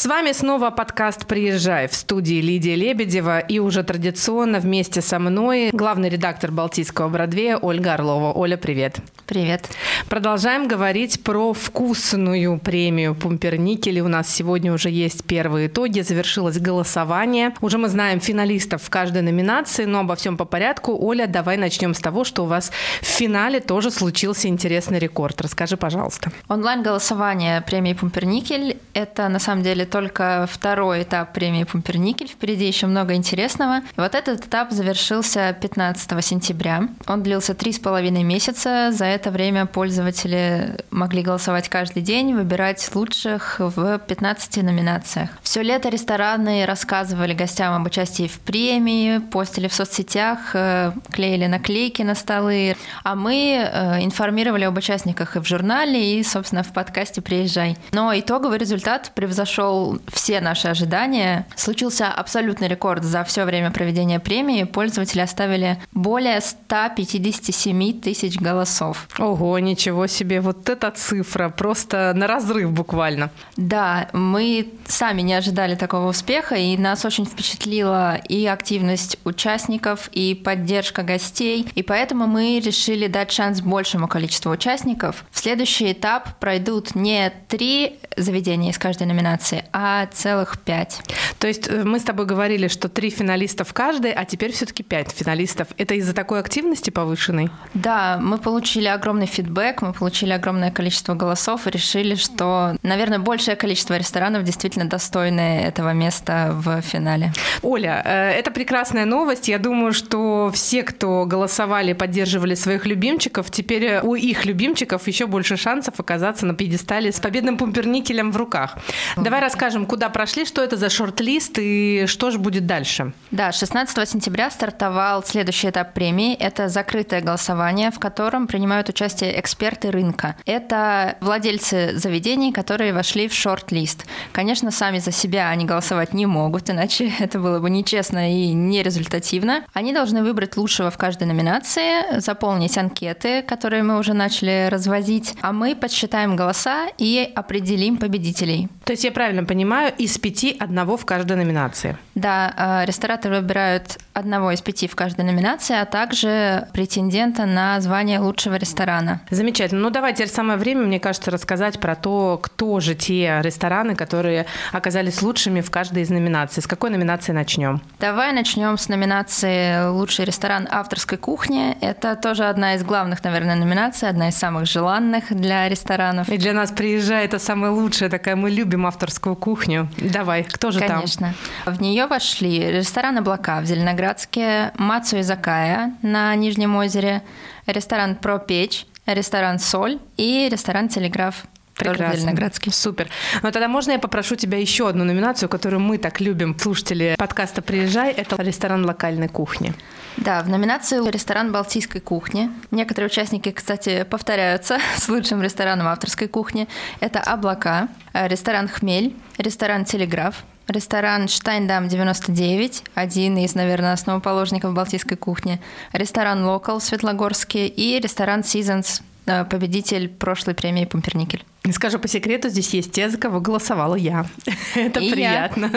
С вами снова подкаст «Приезжай» в студии Лидия Лебедева и уже традиционно вместе со мной главный редактор Балтийского Бродвея Ольга Орлова. Оля, привет. Привет. Продолжаем говорить про вкусную премию Пумперникель. У нас сегодня уже есть первые итоги, завершилось голосование. Уже мы знаем финалистов в каждой номинации, но обо всем по порядку. Оля, давай начнем с того, что у вас в финале тоже случился интересный рекорд. Расскажи, пожалуйста. Онлайн-голосование премии Пумперникель – это на самом деле только второй этап премии Пумперникель. Впереди еще много интересного. Вот этот этап завершился 15 сентября. Он длился три с половиной месяца. За это время пользователи могли голосовать каждый день, выбирать лучших в 15 номинациях. Все лето рестораны рассказывали гостям об участии в премии, постили в соцсетях, э, клеили наклейки на столы. А мы э, информировали об участниках и в журнале, и, собственно, в подкасте «Приезжай». Но итоговый результат превзошел все наши ожидания. Случился абсолютный рекорд за все время проведения премии. Пользователи оставили более 157 тысяч голосов. Ого, ничего себе, вот эта цифра, просто на разрыв буквально. Да, мы сами не ожидали такого успеха, и нас очень впечатлила и активность участников, и поддержка гостей, и поэтому мы решили дать шанс большему количеству участников. В следующий этап пройдут не три заведения из каждой номинации, а целых пять. То есть э, мы с тобой говорили, что три финалиста в каждой, а теперь все-таки пять финалистов. Это из-за такой активности повышенной? Да, мы получили огромный фидбэк, мы получили огромное количество голосов и решили, что, наверное, большее количество ресторанов действительно достойны этого места в финале. Оля, э, это прекрасная новость. Я думаю, что все, кто голосовали, поддерживали своих любимчиков, теперь э, у их любимчиков еще больше шансов оказаться на пьедестале с победным пумперникелем в руках. Давай расскажем расскажем, куда прошли, что это за шорт-лист и что же будет дальше. Да, 16 сентября стартовал следующий этап премии. Это закрытое голосование, в котором принимают участие эксперты рынка. Это владельцы заведений, которые вошли в шорт-лист. Конечно, сами за себя они голосовать не могут, иначе это было бы нечестно и нерезультативно. Они должны выбрать лучшего в каждой номинации, заполнить анкеты, которые мы уже начали развозить, а мы подсчитаем голоса и определим победителей. То есть я правильно понимаю, из пяти одного в каждой номинации. Да, а, рестораторы выбирают одного из пяти в каждой номинации, а также претендента на звание лучшего ресторана. Замечательно. Ну, давайте теперь самое время, мне кажется, рассказать про то, кто же те рестораны, которые оказались лучшими в каждой из номинаций. С какой номинации начнем? Давай начнем с номинации «Лучший ресторан авторской кухни». Это тоже одна из главных, наверное, номинаций, одна из самых желанных для ресторанов. И для нас приезжает это самая лучшая такая, мы любим авторскую кухню. Давай, кто же Конечно. там? Конечно. В нее вошли ресторан «Облака» в Зеленоградске, Мацу и Закая на Нижнем озере, ресторан «Про печь», ресторан «Соль» и ресторан «Телеграф». Прекрасно. Зеленоградский. Супер. Ну тогда можно я попрошу тебя еще одну номинацию, которую мы так любим, слушатели подкаста «Приезжай», это ресторан локальной кухни. Да, в номинации «Ресторан Балтийской кухни». Некоторые участники, кстати, повторяются с лучшим рестораном авторской кухни. Это «Облака», э, ресторан «Хмель», ресторан «Телеграф», ресторан Штайндам 99, один из, наверное, основоположников балтийской кухни, ресторан Локал Светлогорский и ресторан Seasons, победитель прошлой премии Пумперникель. Скажу по секрету, здесь есть те, за кого голосовала я. это И приятно.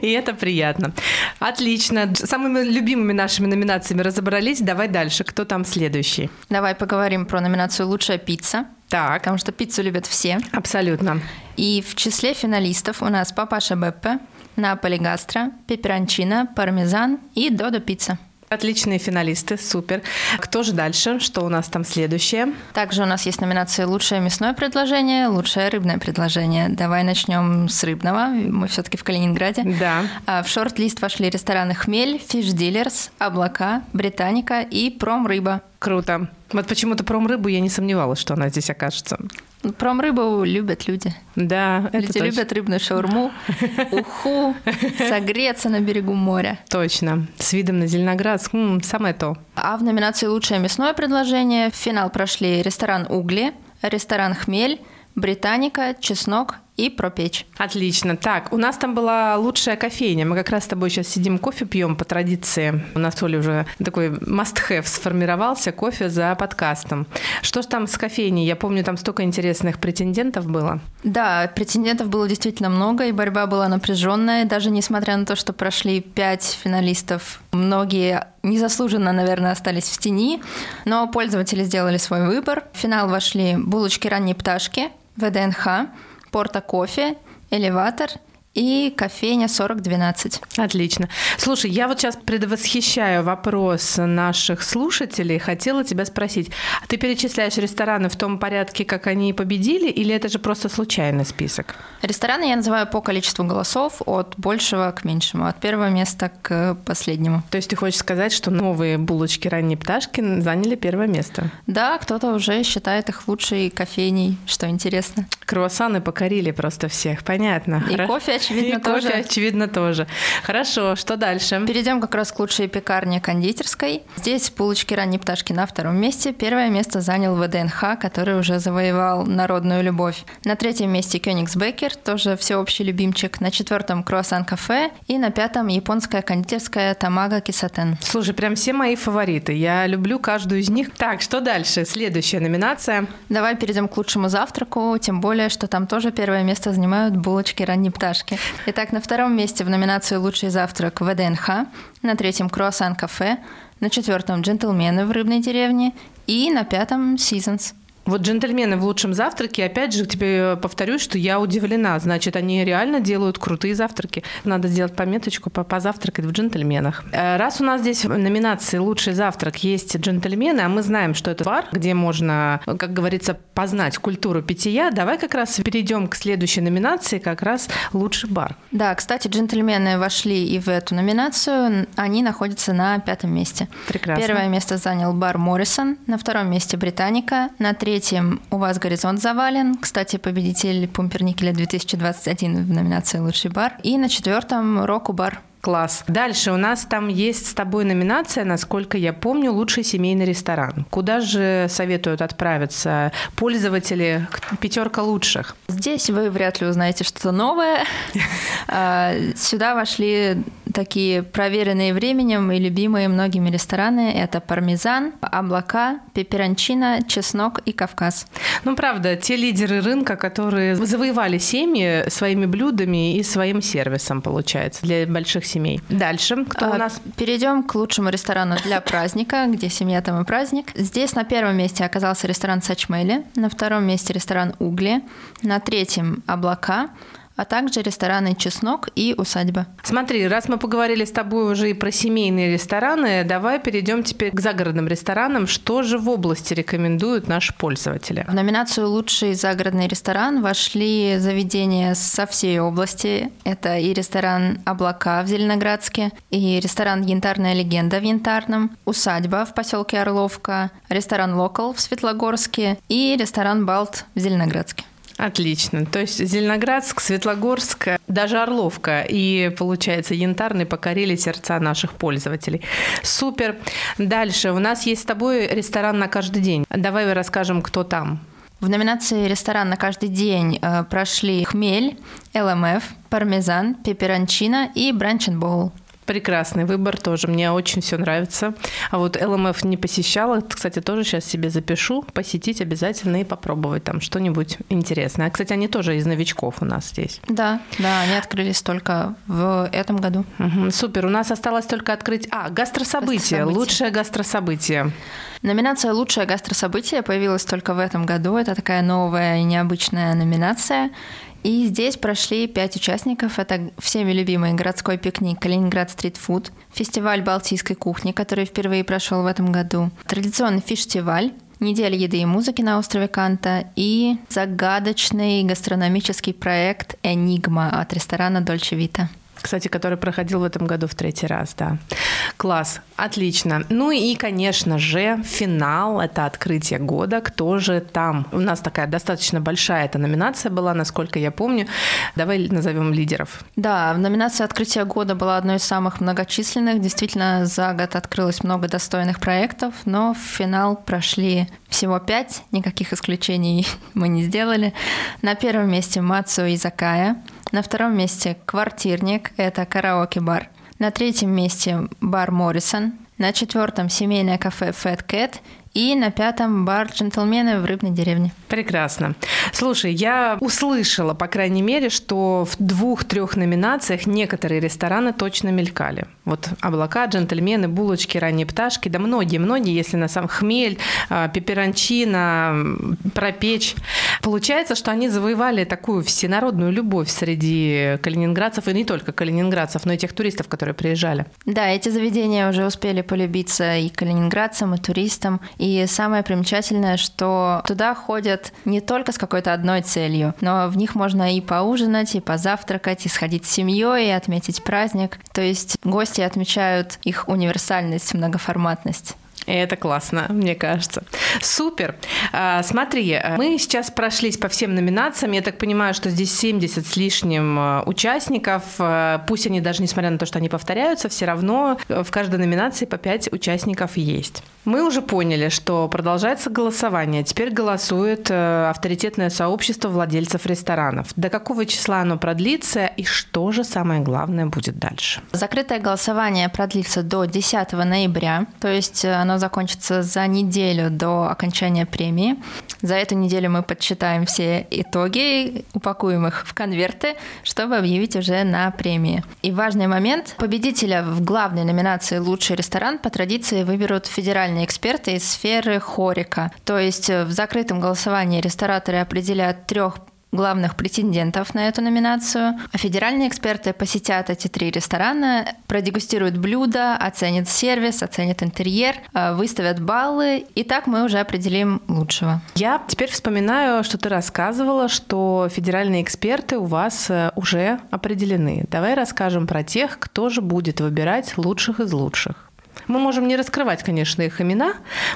И это приятно. Отлично. Самыми любимыми нашими номинациями разобрались. Давай дальше. Кто там следующий? Давай поговорим про номинацию «Лучшая пицца». Так. Потому что пиццу любят все. Абсолютно. И в числе финалистов у нас Папаша Беппе, Наполи Гастро, Пеперончино, Пармезан и Додо Пицца. Отличные финалисты, супер. Кто же дальше? Что у нас там следующее? Также у нас есть номинации «Лучшее мясное предложение», «Лучшее рыбное предложение». Давай начнем с рыбного. Мы все-таки в Калининграде. Да. А, в шорт-лист вошли рестораны «Хмель», «Фиш Дилерс», «Облака», «Британика» и «Промрыба». Круто. Вот почему-то промрыбу я не сомневалась, что она здесь окажется. Промрыбу любят люди. Да, это Люди точно. любят рыбную шаурму, уху, согреться на берегу моря. Точно. С видом на Зеленоград. М, самое то. А в номинации «Лучшее мясное предложение» в финал прошли ресторан «Угли», ресторан «Хмель», «Британика», «Чеснок» и пропечь. Отлично. Так, у нас там была лучшая кофейня. Мы как раз с тобой сейчас сидим, кофе пьем по традиции. У нас Оля уже такой must-have сформировался, кофе за подкастом. Что ж там с кофейней? Я помню, там столько интересных претендентов было. Да, претендентов было действительно много, и борьба была напряженная. Даже несмотря на то, что прошли пять финалистов, многие незаслуженно, наверное, остались в тени, но пользователи сделали свой выбор. В финал вошли булочки ранней пташки, ВДНХ, Порта кофе, элеватор и кофейня 4012. Отлично. Слушай, я вот сейчас предвосхищаю вопрос наших слушателей. Хотела тебя спросить, а ты перечисляешь рестораны в том порядке, как они победили, или это же просто случайный список? Рестораны я называю по количеству голосов от большего к меньшему, от первого места к последнему. То есть ты хочешь сказать, что новые булочки ранней пташки заняли первое место? Да, кто-то уже считает их лучшей кофейней, что интересно. Круассаны покорили просто всех, понятно. И Хорошо. кофе, очевидно, и тоже. кофе, очевидно, тоже. Хорошо, что дальше? Перейдем как раз к лучшей пекарне кондитерской. Здесь булочки ранней пташки на втором месте. Первое место занял ВДНХ, который уже завоевал народную любовь. На третьем месте Кёнигсбекер, тоже всеобщий любимчик. На четвертом Круассан Кафе. И на пятом японская кондитерская Тамага Кисатен. Слушай, прям все мои фавориты. Я люблю каждую из них. Так, что дальше? Следующая номинация. Давай перейдем к лучшему завтраку, тем более, что там тоже первое место занимают булочки ранней пташки. Итак, на втором месте в номинации «Лучший завтрак» ВДНХ, на третьем «Круассан кафе», на четвертом «Джентльмены в рыбной деревне» и на пятом «Seasons». Вот джентльмены в лучшем завтраке, опять же, тебе повторюсь, что я удивлена. Значит, они реально делают крутые завтраки. Надо сделать пометочку, позавтракать в джентльменах. Э, раз у нас здесь в номинации «Лучший завтрак» есть джентльмены, а мы знаем, что это бар, где можно, как говорится, познать культуру питья, давай как раз перейдем к следующей номинации, как раз «Лучший бар». Да, кстати, джентльмены вошли и в эту номинацию. Они находятся на пятом месте. Прекрасно. Первое место занял бар Моррисон, на втором месте Британика, на третьем третьем у вас горизонт завален. Кстати, победитель Пумперникеля 2021 в номинации «Лучший бар». И на четвертом «Року бар». Класс. Дальше у нас там есть с тобой номинация, насколько я помню, лучший семейный ресторан. Куда же советуют отправиться пользователи пятерка лучших? Здесь вы вряд ли узнаете что-то новое. А, сюда вошли такие проверенные временем и любимые многими рестораны. Это пармезан, облака, пеперончина, чеснок и Кавказ. Ну, правда, те лидеры рынка, которые завоевали семьи своими блюдами и своим сервисом, получается, для больших семей. Дальше, кто а, у нас? Перейдем к лучшему ресторану для праздника, где семья, там и праздник. Здесь на первом месте оказался ресторан Сачмели, на втором месте ресторан Угли, на третьем Облака, а также рестораны «Чеснок» и «Усадьба». Смотри, раз мы поговорили с тобой уже и про семейные рестораны, давай перейдем теперь к загородным ресторанам. Что же в области рекомендуют наши пользователи? В номинацию «Лучший загородный ресторан» вошли заведения со всей области. Это и ресторан «Облака» в Зеленоградске, и ресторан «Янтарная легенда» в Янтарном, «Усадьба» в поселке Орловка, ресторан «Локал» в Светлогорске и ресторан «Балт» в Зеленоградске. Отлично. То есть Зеленоградск, Светлогорск, даже Орловка и, получается, Янтарный покорили сердца наших пользователей. Супер. Дальше. У нас есть с тобой ресторан на каждый день. Давай расскажем, кто там. В номинации «Ресторан на каждый день» э, прошли «Хмель», «ЛМФ», «Пармезан», «Пеперончина» и «Бранч Боул». Прекрасный выбор тоже. Мне очень все нравится. А вот ЛМФ не посещала. Кстати, тоже сейчас себе запишу. Посетить обязательно и попробовать там что-нибудь интересное. А, кстати, они тоже из новичков у нас здесь. Да, да, они открылись только в этом году. Угу, супер. У нас осталось только открыть... А, гастрособытие. гастрособытие. Лучшее гастрособытие. Номинация «Лучшее гастрособытие» появилась только в этом году. Это такая новая и необычная номинация. И здесь прошли пять участников. Это всеми любимый городской пикник Калининград стритфуд, фестиваль балтийской кухни, который впервые прошел в этом году, традиционный фестиваль, неделя еды и музыки на острове Канта и загадочный гастрономический проект «Энигма» от ресторана Дольче Вита. Кстати, который проходил в этом году в третий раз, да. Класс, отлично. Ну и, конечно же, финал – это открытие года. Кто же там? У нас такая достаточно большая эта номинация была, насколько я помню. Давай назовем лидеров. Да, номинация открытия года была одной из самых многочисленных. Действительно, за год открылось много достойных проектов, но в финал прошли всего пять, никаких исключений мы не сделали. На первом месте Мацу Изакая, на втором месте «Квартирник» — это караоке-бар. На третьем месте бар «Моррисон». На четвертом семейное кафе Fat Cat и на пятом бар «Джентльмены» в Рыбной деревне. Прекрасно. Слушай, я услышала, по крайней мере, что в двух-трех номинациях некоторые рестораны точно мелькали. Вот облака, джентльмены, булочки, ранние пташки, да многие-многие, если на самом хмель, а, пеперончина, пропечь. Получается, что они завоевали такую всенародную любовь среди калининградцев, и не только калининградцев, но и тех туристов, которые приезжали. Да, эти заведения уже успели полюбиться и калининградцам, и туристам, и самое примечательное, что туда ходят не только с какой-то одной целью, но в них можно и поужинать, и позавтракать, и сходить с семьей, и отметить праздник. То есть гости отмечают их универсальность, многоформатность. Это классно, мне кажется. Супер. А, смотри, мы сейчас прошлись по всем номинациям. Я так понимаю, что здесь 70 с лишним а, участников. А, пусть они даже, несмотря на то, что они повторяются, все равно в каждой номинации по 5 участников есть. Мы уже поняли, что продолжается голосование. Теперь голосует э, авторитетное сообщество владельцев ресторанов. До какого числа оно продлится и что же самое главное будет дальше? Закрытое голосование продлится до 10 ноября, то есть э, закончится за неделю до окончания премии. За эту неделю мы подсчитаем все итоги, упакуем их в конверты, чтобы объявить уже на премии. И важный момент. Победителя в главной номинации «Лучший ресторан» по традиции выберут федеральные эксперты из сферы хорика. То есть в закрытом голосовании рестораторы определяют трех главных претендентов на эту номинацию. А федеральные эксперты посетят эти три ресторана, продегустируют блюда, оценят сервис, оценят интерьер, э, выставят баллы, и так мы уже определим лучшего. Я теперь вспоминаю, что ты рассказывала, что федеральные эксперты у вас э, уже определены. Давай расскажем про тех, кто же будет выбирать лучших из лучших. Мы можем не раскрывать, конечно, их имена,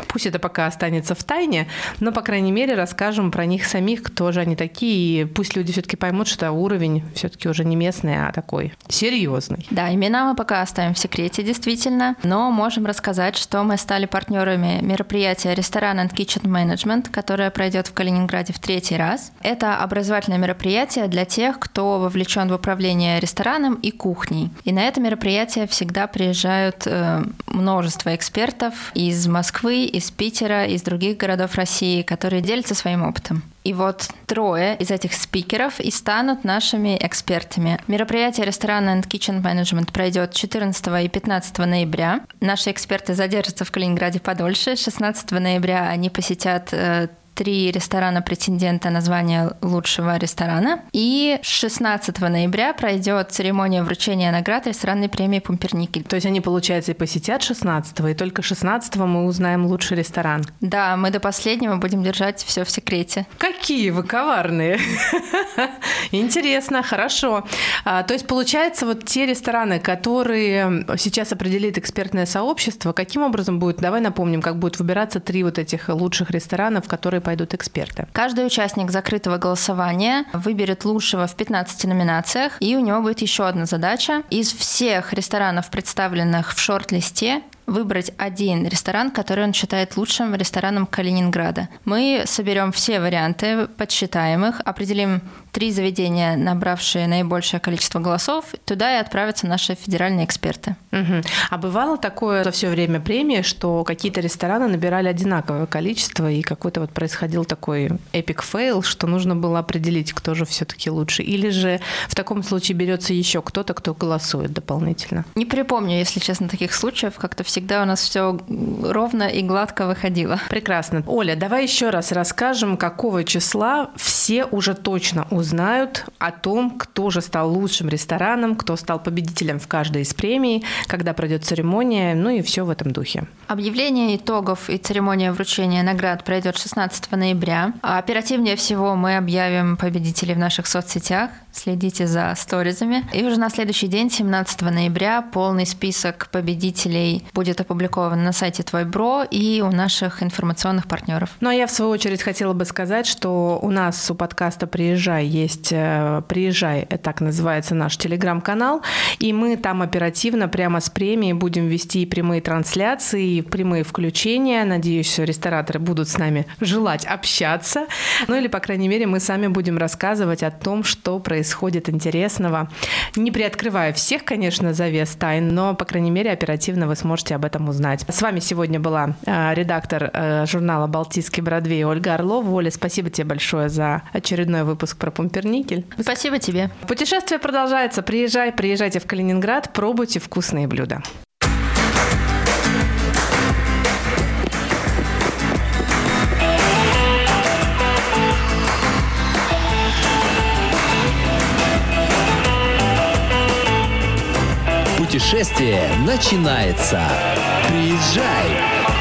пусть это пока останется в тайне, но, по крайней мере, расскажем про них самих, кто же они такие, и пусть люди все-таки поймут, что уровень все-таки уже не местный, а такой серьезный. Да, имена мы пока оставим в секрете, действительно, но можем рассказать, что мы стали партнерами мероприятия Ресторан and Kitchen Management, которое пройдет в Калининграде в третий раз. Это образовательное мероприятие для тех, кто вовлечен в управление рестораном и кухней. И на это мероприятие всегда приезжают э, множество экспертов из Москвы, из Питера, из других городов России, которые делятся своим опытом. И вот трое из этих спикеров и станут нашими экспертами. Мероприятие ресторан and Kitchen Management пройдет 14 и 15 ноября. Наши эксперты задержатся в Калининграде подольше. 16 ноября они посетят э, три ресторана претендента на звание лучшего ресторана. И 16 ноября пройдет церемония вручения наград ресторанной премии Пумперникель. То есть они, получается, и посетят 16 и только 16 мы узнаем лучший ресторан. Да, мы до последнего будем держать все в секрете. Какие вы коварные! Интересно, хорошо. А, то есть, получается, вот те рестораны, которые сейчас определит экспертное сообщество, каким образом будет, давай напомним, как будет выбираться три вот этих лучших ресторанов, которые пойдут эксперты. Каждый участник закрытого голосования выберет лучшего в 15 номинациях, и у него будет еще одна задача. Из всех ресторанов, представленных в шорт-листе, выбрать один ресторан, который он считает лучшим рестораном Калининграда. Мы соберем все варианты, подсчитаем их, определим три заведения, набравшие наибольшее количество голосов, туда и отправятся наши федеральные эксперты. Угу. А бывало такое за все время премии, что какие-то рестораны набирали одинаковое количество, и какой-то вот происходил такой epic fail, что нужно было определить, кто же все-таки лучше. Или же в таком случае берется еще кто-то, кто голосует дополнительно? Не припомню, если честно, таких случаев. Как-то всегда у нас все ровно и гладко выходило. Прекрасно. Оля, давай еще раз расскажем, какого числа все уже точно узнают о том, кто же стал лучшим рестораном, кто стал победителем в каждой из премий, когда пройдет церемония, ну и все в этом духе. Объявление итогов и церемония вручения наград пройдет 16 ноября. А оперативнее всего мы объявим победителей в наших соцсетях. Следите за сторизами. И уже на следующий день, 17 ноября, полный список победителей будет опубликован на сайте Твой Бро и у наших информационных партнеров. Ну а я в свою очередь хотела бы сказать, что у нас у подкаста «Приезжай» есть э, «Приезжай», так называется наш телеграм-канал, и мы там оперативно прямо с премией будем вести прямые трансляции, прямые включения. Надеюсь, рестораторы будут с нами желать общаться. Ну или, по крайней мере, мы сами будем рассказывать о том, что происходит интересного. Не приоткрывая всех, конечно, завес тайн, но, по крайней мере, оперативно вы сможете об этом узнать. С вами сегодня была э, редактор э, журнала «Балтийский Бродвей» Ольга Орлова. Оля, спасибо тебе большое за очередной выпуск про пумперникель. Спасибо тебе. Путешествие продолжается. Приезжай, приезжайте в Калининград, пробуйте вкусные блюда. Путешествие начинается. Приезжай!